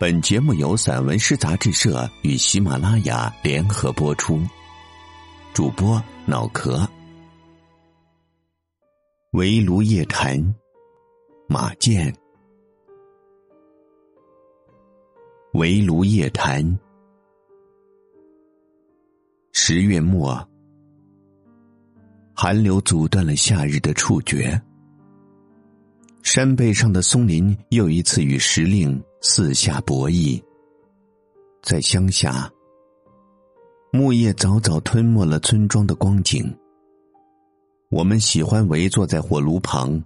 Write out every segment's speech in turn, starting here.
本节目由散文诗杂志社与喜马拉雅联合播出，主播脑壳。围炉夜谈，马健。围炉夜谈，十月末，寒流阻断了夏日的触觉。山背上的松林又一次与时令四下博弈。在乡下，木叶早早吞没了村庄的光景。我们喜欢围坐在火炉旁，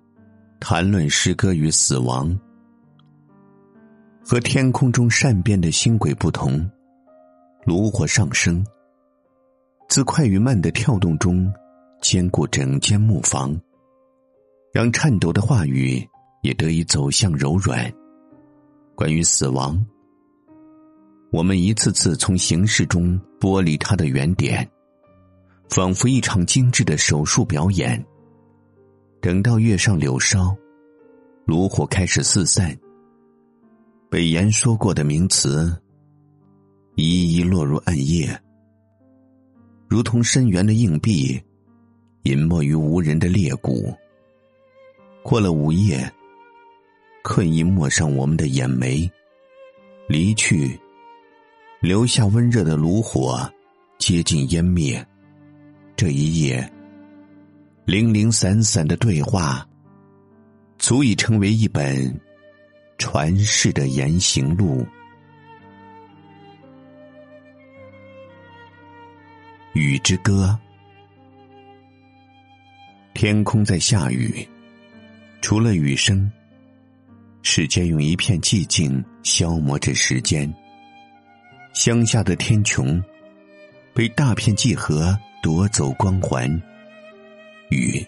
谈论诗歌与死亡。和天空中善变的星轨不同，炉火上升，自快与慢的跳动中，兼顾整间木房，让颤抖的话语。也得以走向柔软。关于死亡，我们一次次从形式中剥离它的原点，仿佛一场精致的手术表演。等到月上柳梢，炉火开始四散，被言说过的名词一一落入暗夜，如同深渊的硬币，隐没于无人的裂谷。过了午夜。困意抹上我们的眼眉，离去，留下温热的炉火，接近湮灭。这一夜，零零散散的对话，足以成为一本传世的言行录。雨之歌，天空在下雨，除了雨声。世间用一片寂静消磨着时间。乡下的天穹，被大片季河夺走光环。雨，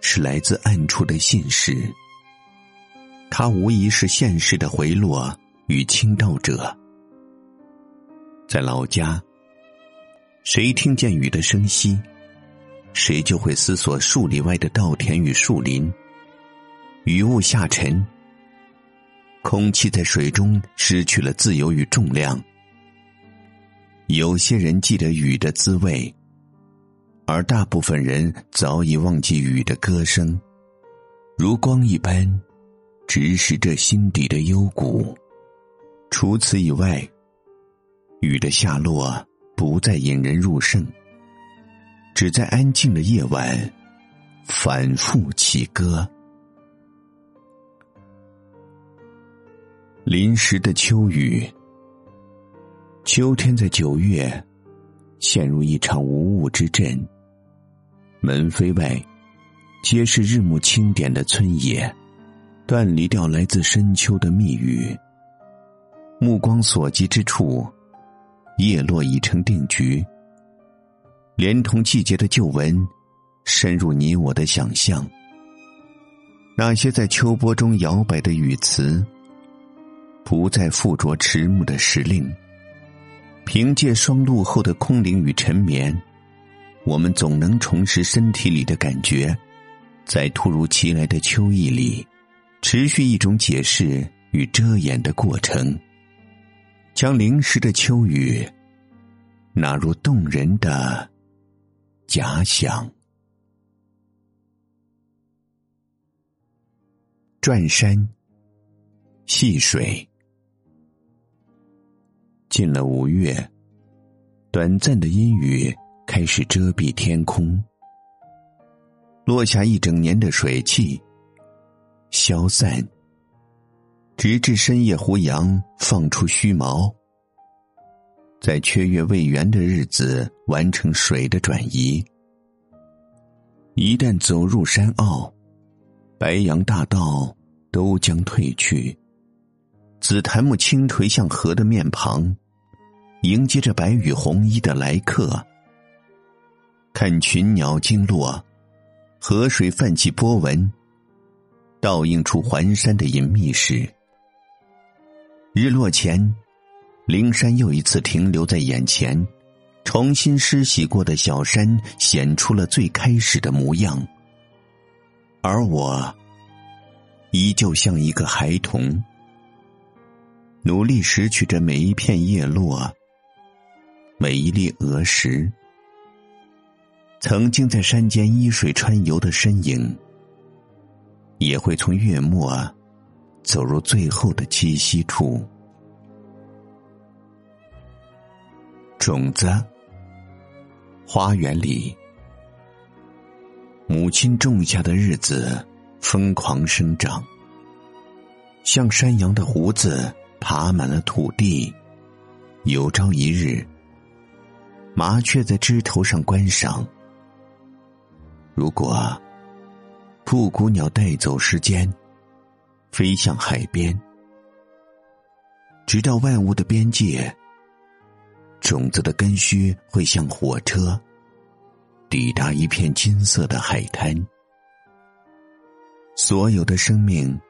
是来自暗处的信使。它无疑是现实的回落与倾倒者。在老家，谁听见雨的声息，谁就会思索数里外的稻田与树林。雨雾下沉。空气在水中失去了自由与重量。有些人记得雨的滋味，而大部分人早已忘记雨的歌声，如光一般，直视着心底的幽谷。除此以外，雨的下落不再引人入胜，只在安静的夜晚反复起歌。临时的秋雨，秋天在九月陷入一场无物之阵。门扉外，皆是日暮清点的村野，断离掉来自深秋的密语。目光所及之处，叶落已成定局，连同季节的旧闻，深入你我的想象。那些在秋波中摇摆的语词。不再附着迟暮的时令，凭借霜露后的空灵与沉眠，我们总能重拾身体里的感觉，在突如其来的秋意里，持续一种解释与遮掩的过程，将临时的秋雨纳入动人的假想。转山，戏水。进了五月，短暂的阴雨开始遮蔽天空，落下一整年的水汽，消散，直至深夜胡杨放出须毛，在缺月未圆的日子完成水的转移。一旦走入山坳，白杨大道都将退去。紫檀木轻垂向河的面庞，迎接着白羽红衣的来客。看群鸟惊落，河水泛起波纹，倒映出环山的隐秘时。日落前，灵山又一次停留在眼前，重新施洗过的小山显出了最开始的模样，而我，依旧像一个孩童。努力拾取着每一片叶落，每一粒鹅石。曾经在山间依水穿游的身影，也会从月末走入最后的栖息处。种子，花园里，母亲种下的日子疯狂生长，像山羊的胡子爬满了土地。有朝一日，麻雀在枝头上观赏。如果布谷鸟带走时间，飞向海边，直到万物的边界，种子的根须会像火车抵达一片金色的海滩。所有的生命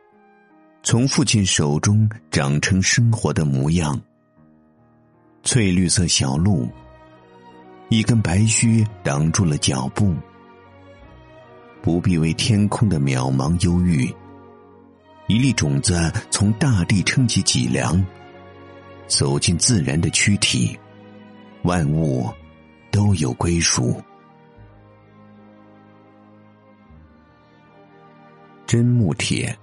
从父亲手中长成生活的模样。翠绿色小路，一根白须挡住了脚步。不必为天空的渺茫忧郁。一粒种子从大地撑起脊梁，走进自然的躯体，万物都有归属。真木铁，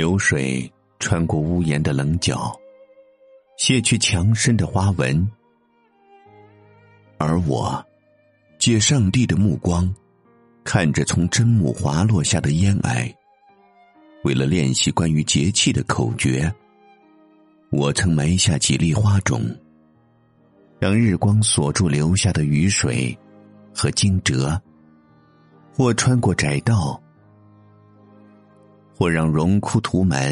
流水穿过屋檐的棱角，卸去墙身的花纹，而我借上帝的目光。看着从真木滑落下的烟霭，为了练习关于节气的口诀，我曾埋下几粒花种，让日光锁住留下的雨水和惊蛰，或穿过窄道，或让荣枯涂满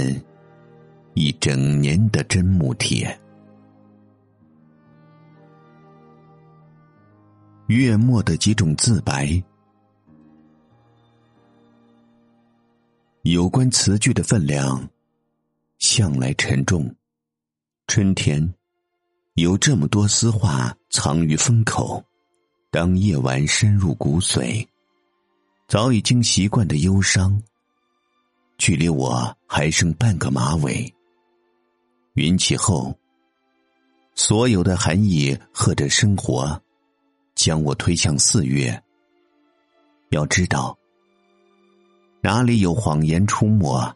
一整年的真木铁。月末的几种自白。有关词句的分量，向来沉重。春天，有这么多丝话藏于风口。当夜晚深入骨髓，早已经习惯的忧伤，距离我还剩半个马尾。云起后，所有的寒意和着生活，将我推向四月。要知道。哪里有谎言出没，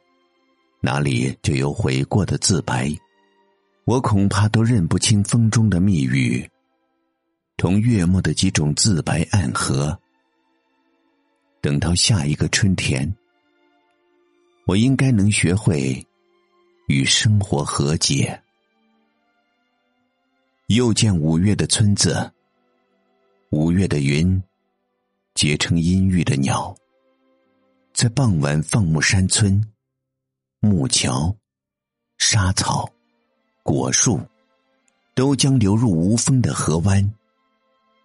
哪里就有悔过的自白。我恐怕都认不清风中的密语，同月末的几种自白暗合。等到下一个春天，我应该能学会与生活和解。又见五月的村子，五月的云结成阴郁的鸟。在傍晚放牧山村，木桥、沙草、果树，都将流入无风的河湾。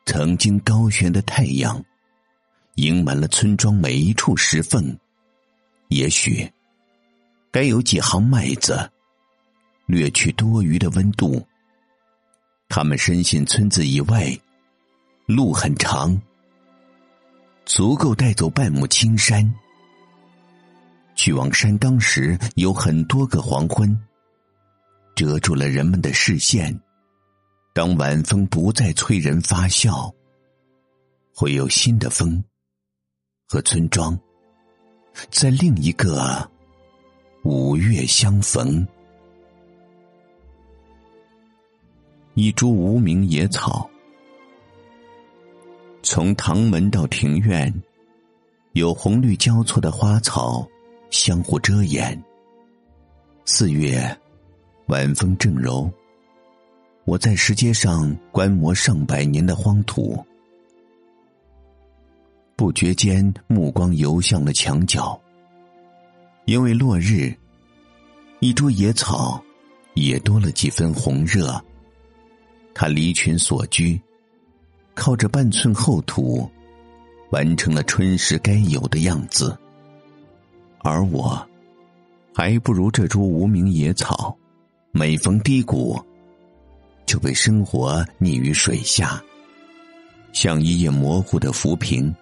曾经高悬的太阳，盈满了村庄每一处石缝。也许，该有几行麦子，掠去多余的温度。他们深信村子以外，路很长，足够带走半亩青山。去往山岗时，有很多个黄昏，遮住了人们的视线。当晚风不再催人发笑，会有新的风和村庄，在另一个五月相逢。一株无名野草，从堂门到庭院，有红绿交错的花草。相互遮掩。四月，晚风正柔。我在石阶上观摩上百年的荒土，不觉间目光游向了墙角。因为落日，一株野草也多了几分红热。它离群所居，靠着半寸厚土，完成了春时该有的样子。而我，还不如这株无名野草，每逢低谷，就被生活溺于水下，像一叶模糊的浮萍，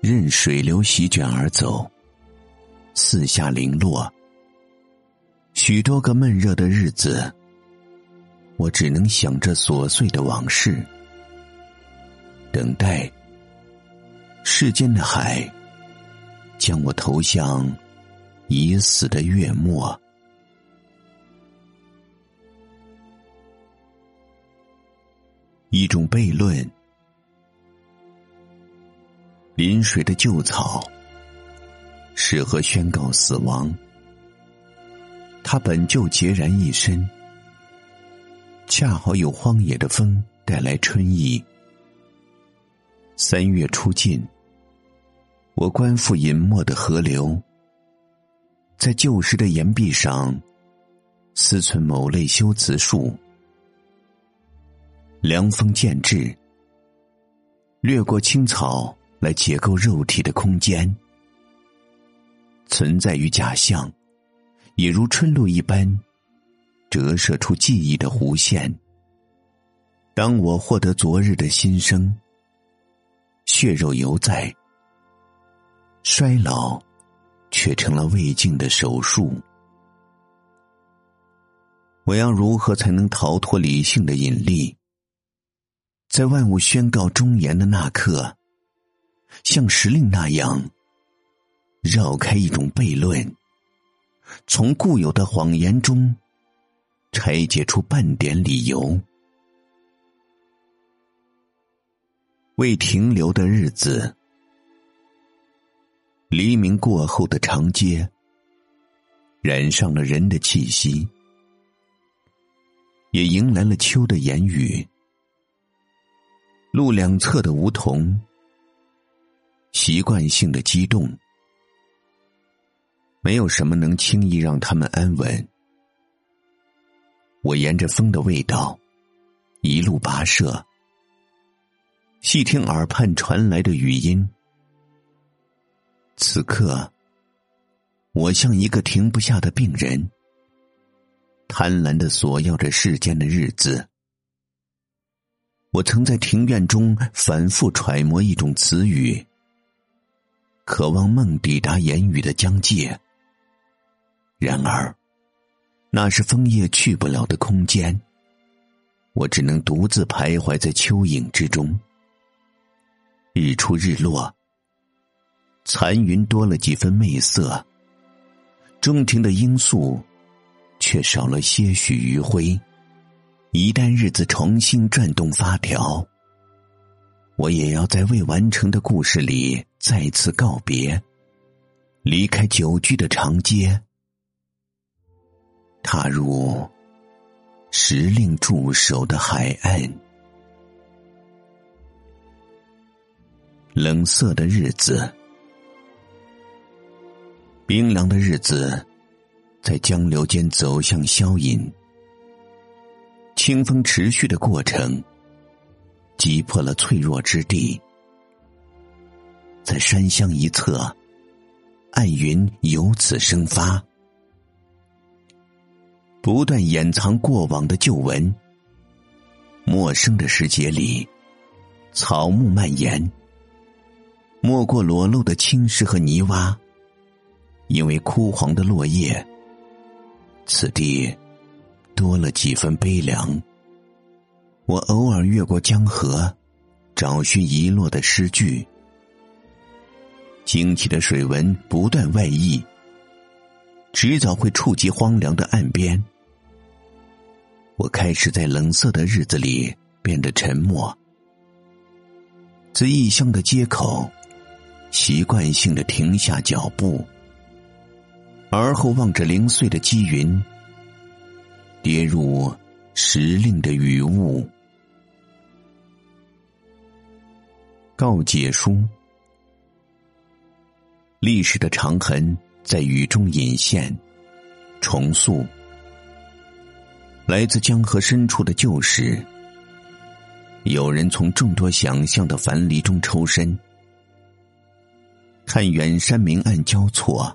任水流席卷而走，四下零落，许多个闷热的日子，我只能想着琐碎的往事，等待世间的海将我投向已死的月末。一种悖论：临水的旧草适合宣告死亡。它本就孑然一身，恰好有荒野的风带来春意。三月初尽，我观复隐没的河流，在旧时的岩壁上思忖某类修辞术。凉风渐至，掠过青草来解构肉体的空间，存在于假象。也如春露一般，折射出记忆的弧线。当我获得昨日的新生，血肉犹在，衰老却成了未尽的手术。我要如何才能逃脱理性的引力，在万物宣告终言的那刻，像时令那样绕开一种悖论？从固有的谎言中拆解出半点理由。未停留的日子，黎明过后的长街，染上了人的气息，也迎来了秋的言语。路两侧的梧桐，习惯性的激动。没有什么能轻易让他们安稳。我沿着风的味道，一路跋涉，细听耳畔传来的语音。此刻，我像一个停不下的病人，贪婪的索要着世间的日子。我曾在庭院中反复揣摩一种词语，渴望梦抵达言语的疆界。然而，那是枫叶去不了的空间。我只能独自徘徊在蚯蚓之中。日出日落，残云多了几分媚色，中庭的罂粟却少了些许余晖。一旦日子重新转动发条，我也要在未完成的故事里再次告别，离开久居的长街。踏入时令驻守的海岸，冷色的日子，冰凉的日子，在江流间走向消隐。清风持续的过程，击破了脆弱之地。在山乡一侧，暗云由此生发。不断掩藏过往的旧闻。陌生的世界里，草木蔓延，没过裸露的青石和泥洼。因为枯黄的落叶，此地多了几分悲凉。我偶尔越过江河，找寻遗落的诗句。惊奇的水纹不断外溢。迟早会触及荒凉的岸边。我开始在冷色的日子里变得沉默，在异乡的街口，习惯性的停下脚步，而后望着零碎的积云，跌入时令的雨雾。告解书，历史的长痕。在雨中隐现，重塑。来自江河深处的旧事，有人从众多想象的樊篱中抽身，看远山明暗交错，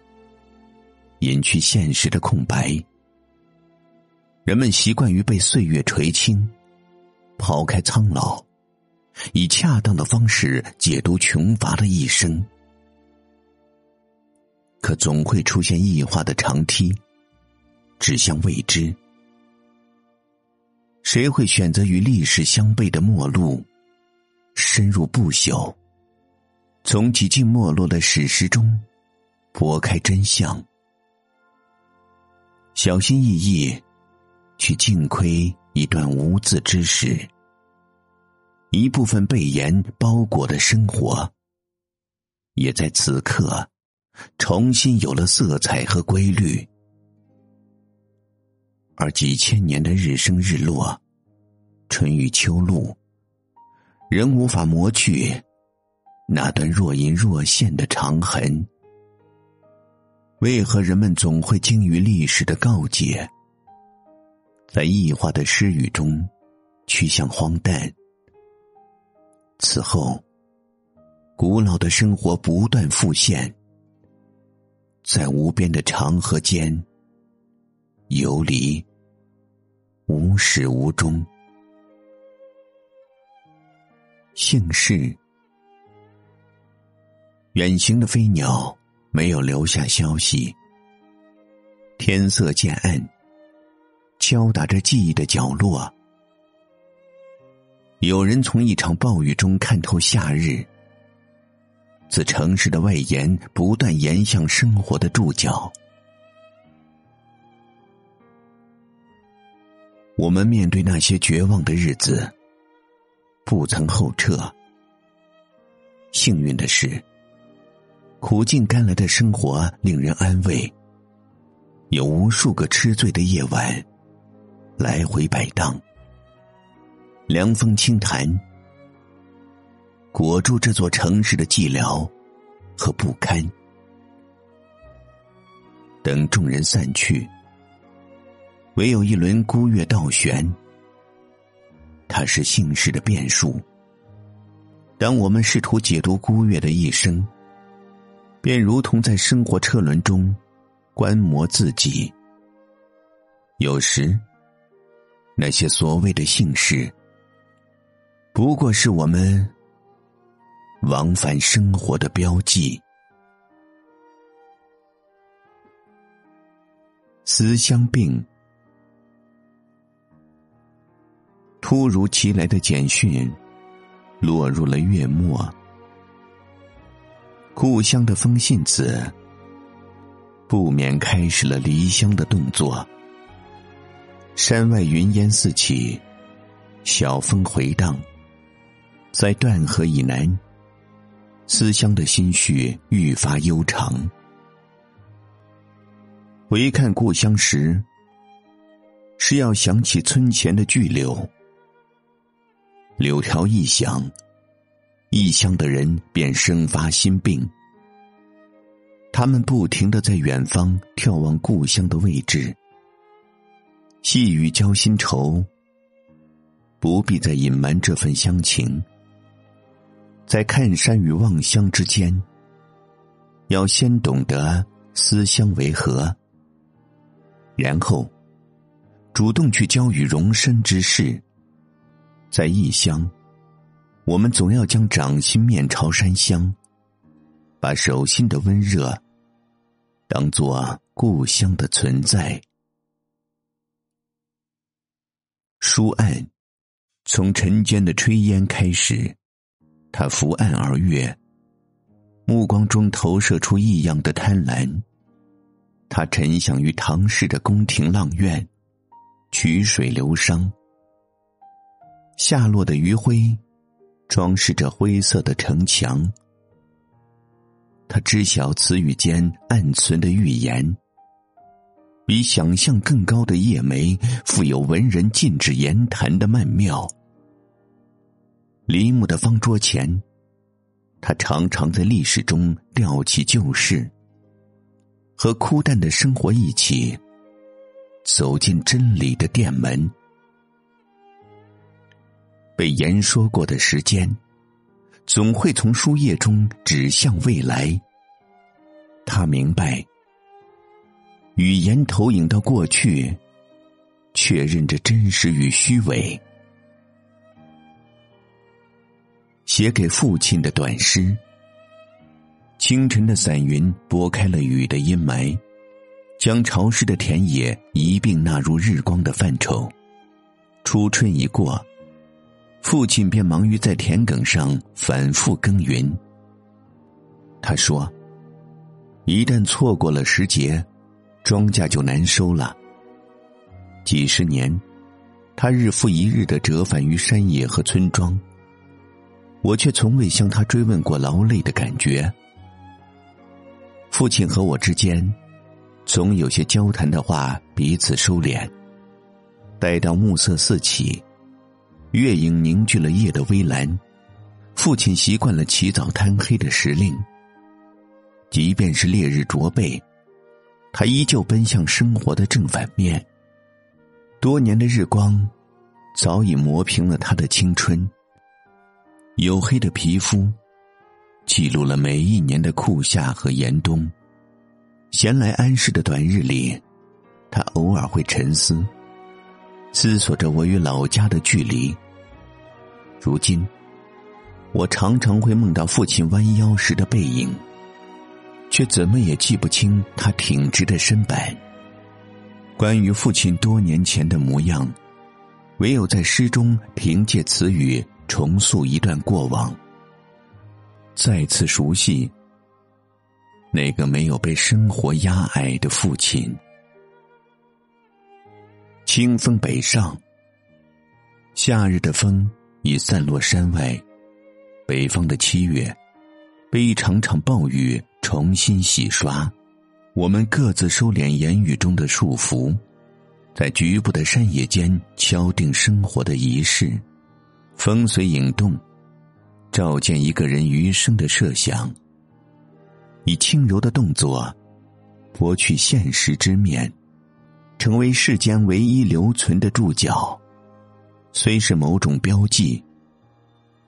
隐去现实的空白。人们习惯于被岁月垂青，抛开苍老，以恰当的方式解读穷乏的一生。可总会出现异化的长梯，指向未知。谁会选择与历史相悖的末路，深入不朽，从几近没落的史实中拨开真相，小心翼翼去尽窥一段无字之史，一部分被盐包裹的生活，也在此刻重新有了色彩和规律，而几千年的日升日落。春雨秋露，仍无法磨去那段若隐若现的长痕。为何人们总会惊于历史的告诫，在异化的诗语中趋向荒诞？此后，古老的生活不断复现，在无边的长河间游离，无始无终。姓氏，远行的飞鸟没有留下消息。天色渐暗，敲打着记忆的角落。有人从一场暴雨中看透夏日，自城市的外延不断延向生活的注脚。我们面对那些绝望的日子。不曾后撤。幸运的是，苦尽甘来的生活令人安慰。有无数个吃醉的夜晚，来回摆荡，凉风轻弹，裹住这座城市的寂寥和不堪。等众人散去，唯有一轮孤月倒悬。它是姓氏的变数。当我们试图解读孤月的一生，便如同在生活车轮中观摩自己。有时，那些所谓的姓氏，不过是我们往返生活的标记。思乡病。突如其来的简讯，落入了月末。故乡的风信子，不免开始了离乡的动作。山外云烟四起，小风回荡，在断河以南，思乡的心绪愈发悠长。回看故乡时，是要想起村前的巨柳。柳条一响，异乡的人便生发心病。他们不停的在远方眺望故乡的位置，细雨交心愁。不必再隐瞒这份乡情，在看山与望乡之间，要先懂得思乡为何，然后主动去交与容身之事。在异乡，我们总要将掌心面朝山乡，把手心的温热当做故乡的存在。书案从晨间的炊烟开始，他伏案而阅，目光中投射出异样的贪婪。他沉想于唐氏的宫廷阆苑，曲水流觞。下落的余晖，装饰着灰色的城墙。他知晓词语间暗存的预言。比想象更高的叶眉，富有文人禁止言谈的曼妙。林木的方桌前，他常常在历史中吊起旧事，和枯淡的生活一起，走进真理的殿门。被言说过的时间，总会从书页中指向未来。他明白，语言投影到过去，确认着真实与虚伪。写给父亲的短诗。清晨的散云拨开了雨的阴霾，将潮湿的田野一并纳入日光的范畴。初春一过，父亲便忙于在田埂上反复耕耘。他说：“一旦错过了时节，庄稼就难收了。”几十年，他日复一日的折返于山野和村庄，我却从未向他追问过劳累的感觉。父亲和我之间，总有些交谈的话彼此收敛。待到暮色四起，月影凝聚了夜的微蓝，父亲习惯了起早贪黑的时令。即便是烈日灼背，他依旧奔向生活的正反面。多年的日光，早已磨平了他的青春。黝黑的皮肤，记录了每一年的酷夏和严冬。闲来安适的短日里，他偶尔会沉思，思索着我与老家的距离。如今，我常常会梦到父亲弯腰时的背影，却怎么也记不清他挺直的身板。关于父亲多年前的模样，唯有在诗中凭借词语重塑一段过往，再次熟悉那个没有被生活压矮的父亲。清风北上，夏日的风已散落山外，北方的七月被一场场暴雨重新洗刷。我们各自收敛言语中的束缚，在局部的山野间敲定生活的仪式，风随影动，照见一个人余生的设想。以轻柔的动作，剥去现实之面，成为世间唯一留存的注脚。虽是某种标记，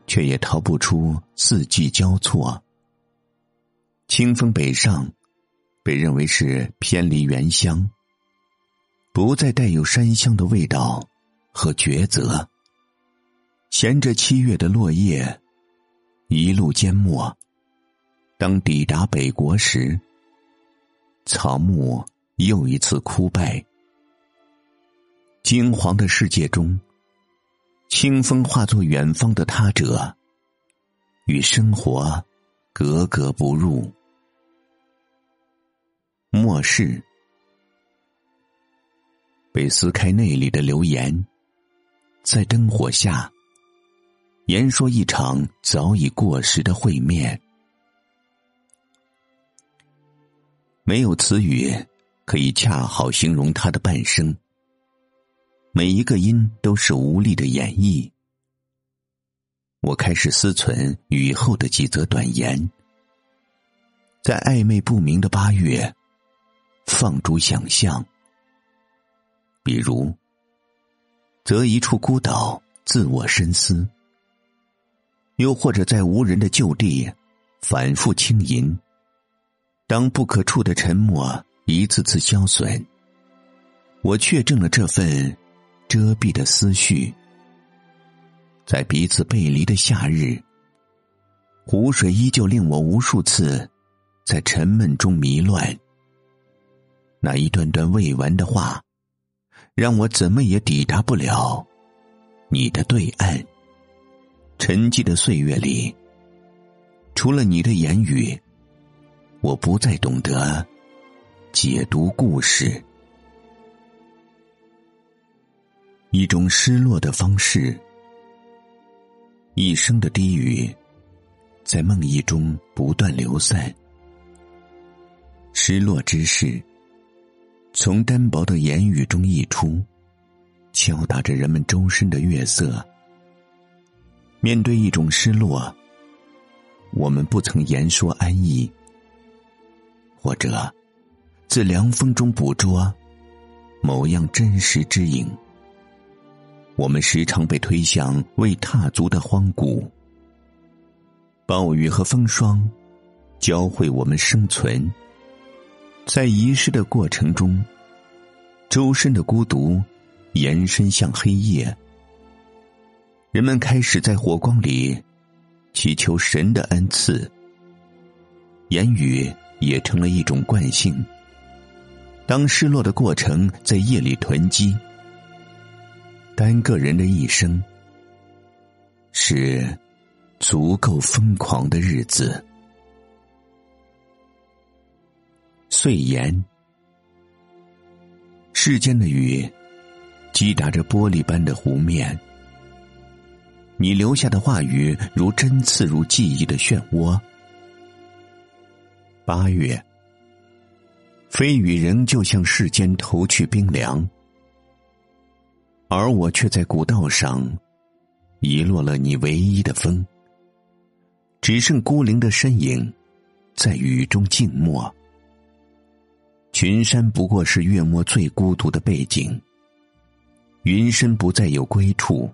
却也逃不出四季交错。清风北上。被认为是偏离原乡，不再带有山乡的味道和抉择。衔着七月的落叶，一路缄默。当抵达北国时，草木又一次枯败。金黄的世界中，清风化作远方的他者，与生活格格不入。末世，被撕开内里的留言，在灯火下，言说一场早已过时的会面。没有词语可以恰好形容他的半生，每一个音都是无力的演绎。我开始思忖雨后的几则短言，在暧昧不明的八月。放逐想象，比如，择一处孤岛自我深思；又或者在无人的旧地反复轻吟。当不可触的沉默一次次消损，我确证了这份遮蔽的思绪。在彼此背离的夏日，湖水依旧令我无数次在沉闷中迷乱。那一段段未完的话，让我怎么也抵达不了你的对岸。沉寂的岁月里，除了你的言语，我不再懂得解读故事。一种失落的方式，一生的低语，在梦呓中不断流散。失落之事。从单薄的言语中溢出，敲打着人们周身的月色。面对一种失落，我们不曾言说安逸，或者自凉风中捕捉某样真实之影。我们时常被推向未踏足的荒谷，暴雨和风霜教会我们生存。在遗失的过程中，周身的孤独延伸向黑夜。人们开始在火光里祈求神的恩赐，言语也成了一种惯性。当失落的过程在夜里囤积，单个人的一生是足够疯狂的日子。碎岩，世间的雨击打着玻璃般的湖面，你留下的话语如针刺入记忆的漩涡。八月，飞雨仍旧向世间投去冰凉，而我却在古道上遗落了你唯一的风，只剩孤零的身影在雨中静默。群山不过是月末最孤独的背景，云深不再有归处，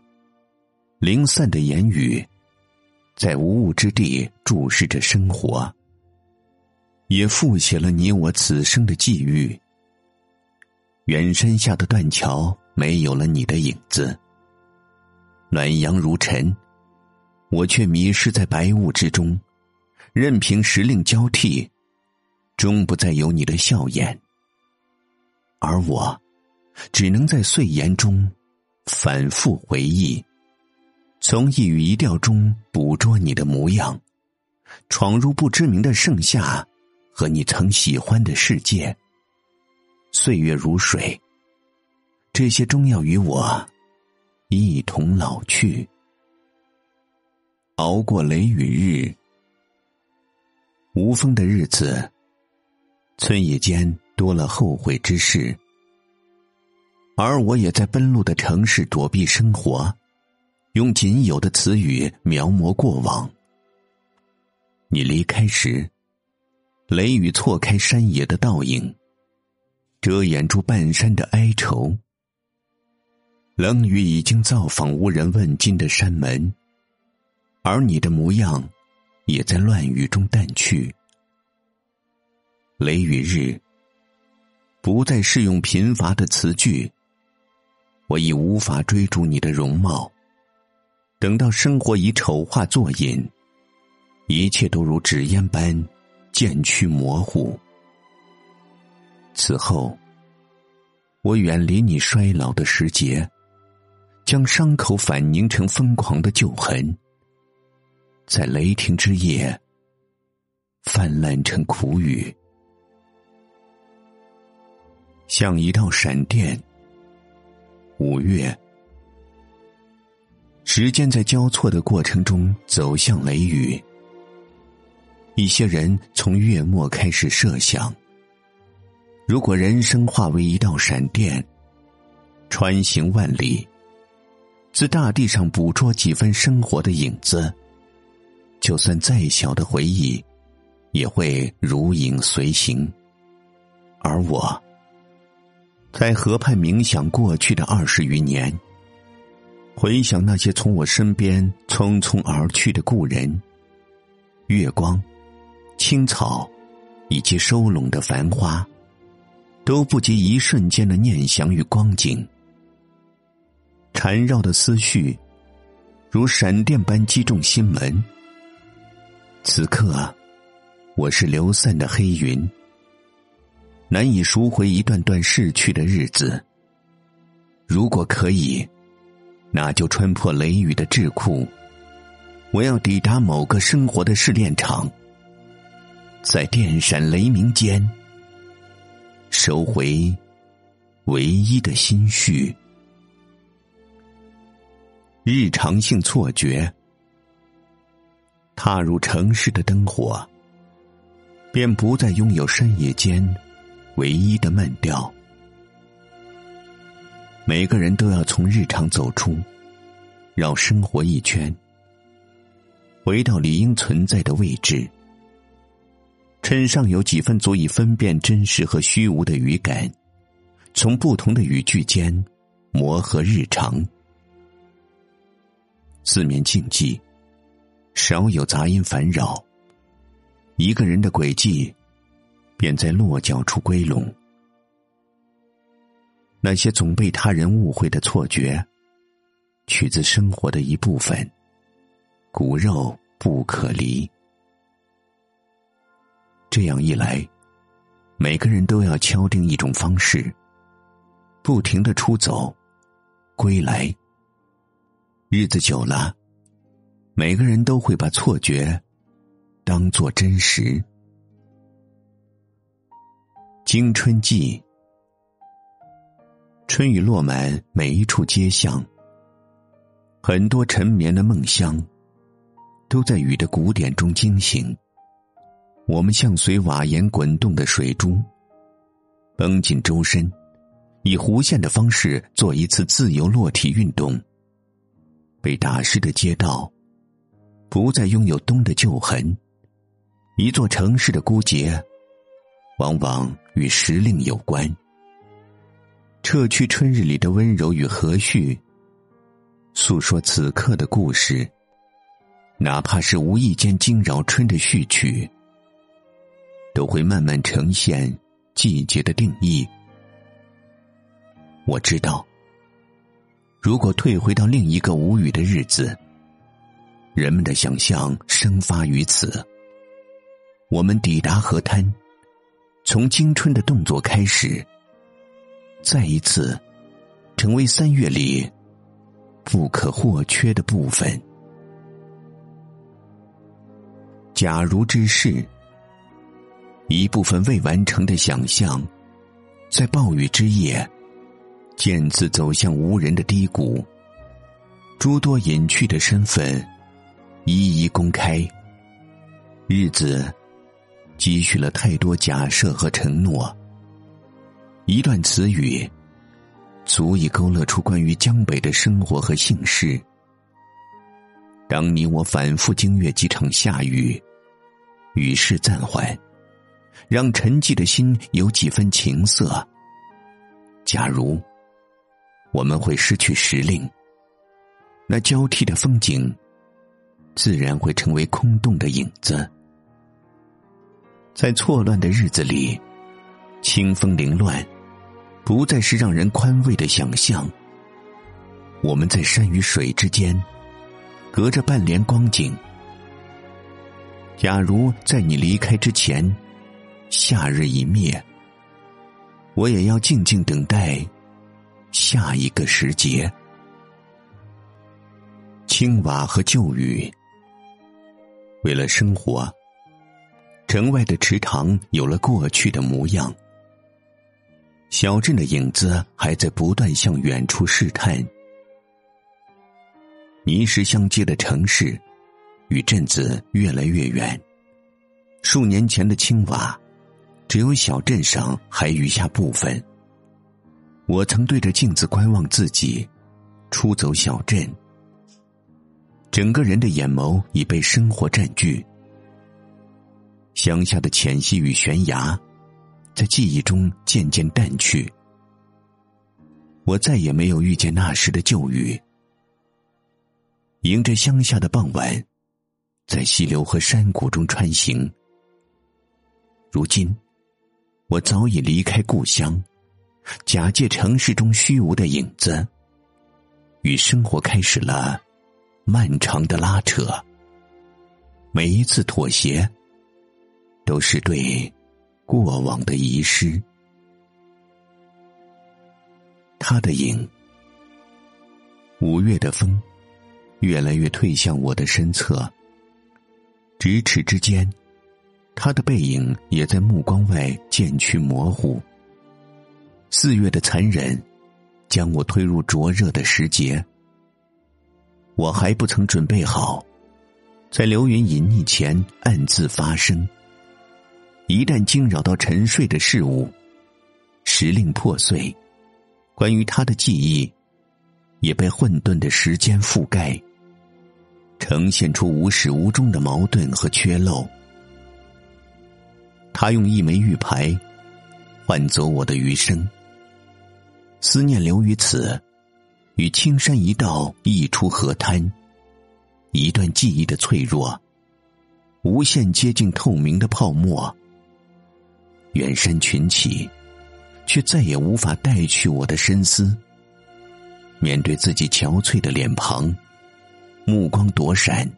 零散的言语在无物之地注视着生活，也复写了你我此生的际遇。远山下的断桥没有了你的影子，暖阳如尘，我却迷失在白雾之中，任凭时令交替。终不再有你的笑颜，而我只能在碎岩中反复回忆，从一语一调中捕捉你的模样，闯入不知名的盛夏和你曾喜欢的世界。岁月如水，这些终要与我一同老去。熬过雷雨日，无风的日子。村野间多了后悔之事，而我也在奔路的城市躲避生活，用仅有的词语描摹过往。你离开时，雷雨错开山野的倒影，遮掩住半山的哀愁。冷雨已经造访无人问津的山门，而你的模样，也在乱雨中淡去。雷雨日，不再适用贫乏的词句。我已无法追逐你的容貌。等到生活以丑化作引，一切都如纸烟般渐趋模糊。此后，我远离你衰老的时节，将伤口反凝成疯狂的旧痕，在雷霆之夜泛滥成苦雨。像一道闪电。五月，时间在交错的过程中走向雷雨。一些人从月末开始设想：如果人生化为一道闪电，穿行万里，自大地上捕捉几分生活的影子，就算再小的回忆，也会如影随形。而我。在河畔冥想过去的二十余年，回想那些从我身边匆匆而去的故人，月光、青草以及收拢的繁花，都不及一瞬间的念想与光景。缠绕的思绪，如闪电般击中心门。此刻，我是流散的黑云。难以赎回一段段逝去的日子。如果可以，那就穿破雷雨的桎梏，我要抵达某个生活的试炼场，在电闪雷鸣间收回唯一的心绪。日常性错觉，踏入城市的灯火，便不再拥有深夜间。唯一的闷调。每个人都要从日常走出，绕生活一圈，回到理应存在的位置，身上有几分足以分辨真实和虚无的语感，从不同的语句间磨合日常。四面静寂，少有杂音烦扰，一个人的轨迹。便在落脚处归拢。那些总被他人误会的错觉，取自生活的一部分，骨肉不可离。这样一来，每个人都要敲定一种方式，不停的出走，归来。日子久了，每个人都会把错觉当做真实。惊春季，春雨落满每一处街巷，很多沉眠的梦乡。都在雨的鼓点中惊醒。我们像随瓦檐滚动的水珠，绷紧周身，以弧线的方式做一次自由落体运动。被打湿的街道，不再拥有冬的旧痕。一座城市的孤寂，往往与时令有关。撤去春日里的温柔与和煦，诉说此刻的故事。哪怕是无意间惊扰春的序曲，都会慢慢呈现季节的定义。我知道，如果退回到另一个无语的日子，人们的想象生发于此。我们抵达河滩，从青春的动作开始，再一次成为三月里不可或缺的部分。假如之事，一部分未完成的想象，在暴雨之夜，渐次走向无人的低谷。诸多隐去的身份，一一公开。日子积蓄了太多假设和承诺。一段词语，足以勾勒出关于江北的生活和姓氏。当你我反复经阅几场下雨。雨势暂缓，让沉寂的心有几分情色。假如我们会失去时令，那交替的风景，自然会成为空洞的影子。在错乱的日子里，清风凌乱，不再是让人宽慰的想象。我们在山与水之间，隔着半帘光景。假如在你离开之前，夏日已灭，我也要静静等待下一个时节。青瓦和旧雨，为了生活，城外的池塘有了过去的模样。小镇的影子还在不断向远处试探，泥石相接的城市。与镇子越来越远。数年前的青瓦，只有小镇上还余下部分。我曾对着镜子观望自己，出走小镇，整个人的眼眸已被生活占据。乡下的浅溪与悬崖，在记忆中渐渐淡去。我再也没有遇见那时的旧雨，迎着乡下的傍晚。在溪流和山谷中穿行。如今，我早已离开故乡，假借城市中虚无的影子，与生活开始了漫长的拉扯。每一次妥协，都是对过往的遗失。他的影，五月的风，越来越退向我的身侧。咫尺之间，他的背影也在目光外渐趋模糊。四月的残忍，将我推入灼热的时节。我还不曾准备好，在流云隐匿前暗自发声。一旦惊扰到沉睡的事物，时令破碎，关于他的记忆，也被混沌的时间覆盖。呈现出无始无终的矛盾和缺漏。他用一枚玉牌换走我的余生。思念留于此，与青山一道溢出河滩。一段记忆的脆弱，无限接近透明的泡沫。远山群起，却再也无法带去我的深思。面对自己憔悴的脸庞。目光躲闪，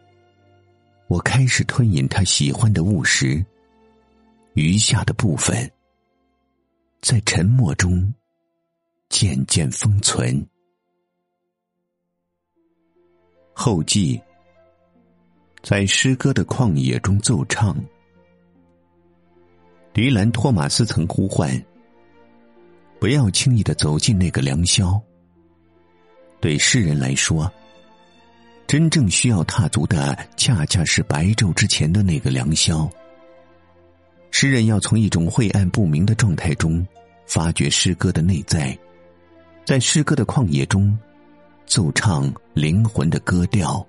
我开始吞饮他喜欢的物食，余下的部分，在沉默中渐渐封存。后记，在诗歌的旷野中奏唱。迪兰·托马斯曾呼唤：“不要轻易的走进那个良宵。”对诗人来说，真正需要踏足的，恰恰是白昼之前的那个良宵。诗人要从一种晦暗不明的状态中，发掘诗歌的内在，在诗歌的旷野中。奏唱灵魂的歌调。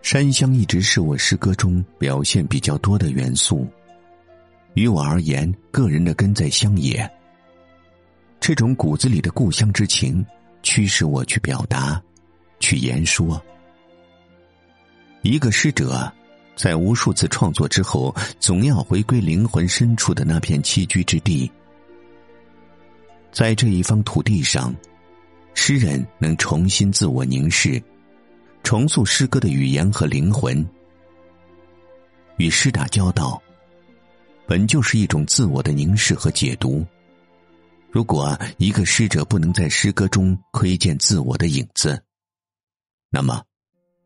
山乡一直是我诗歌中表现比较多的元素。于我而言，个人的根在乡野。这种骨子里的故乡之情，驱使我去表达，去言说。一个诗者，在无数次创作之后，总要回归灵魂深处的那片栖居之地，在这一方土地上。诗人能重新自我凝视，重塑诗歌的语言和灵魂。与诗打交道，本就是一种自我的凝视和解读。如果一个诗者不能在诗歌中窥见自我的影子，那么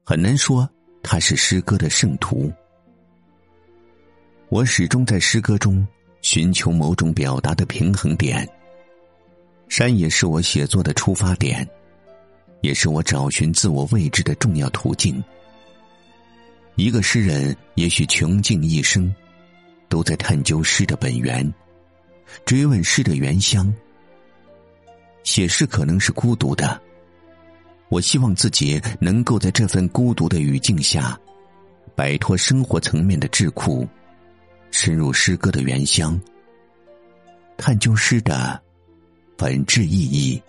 很难说他是诗歌的圣徒。我始终在诗歌中寻求某种表达的平衡点。山也是我写作的出发点，也是我找寻自我位置的重要途径。一个诗人也许穷尽一生，都在探究诗的本源，追问诗的原乡。写诗可能是孤独的，我希望自己能够在这份孤独的语境下，摆脱生活层面的桎梏，深入诗歌的原乡，探究诗的。本质意义。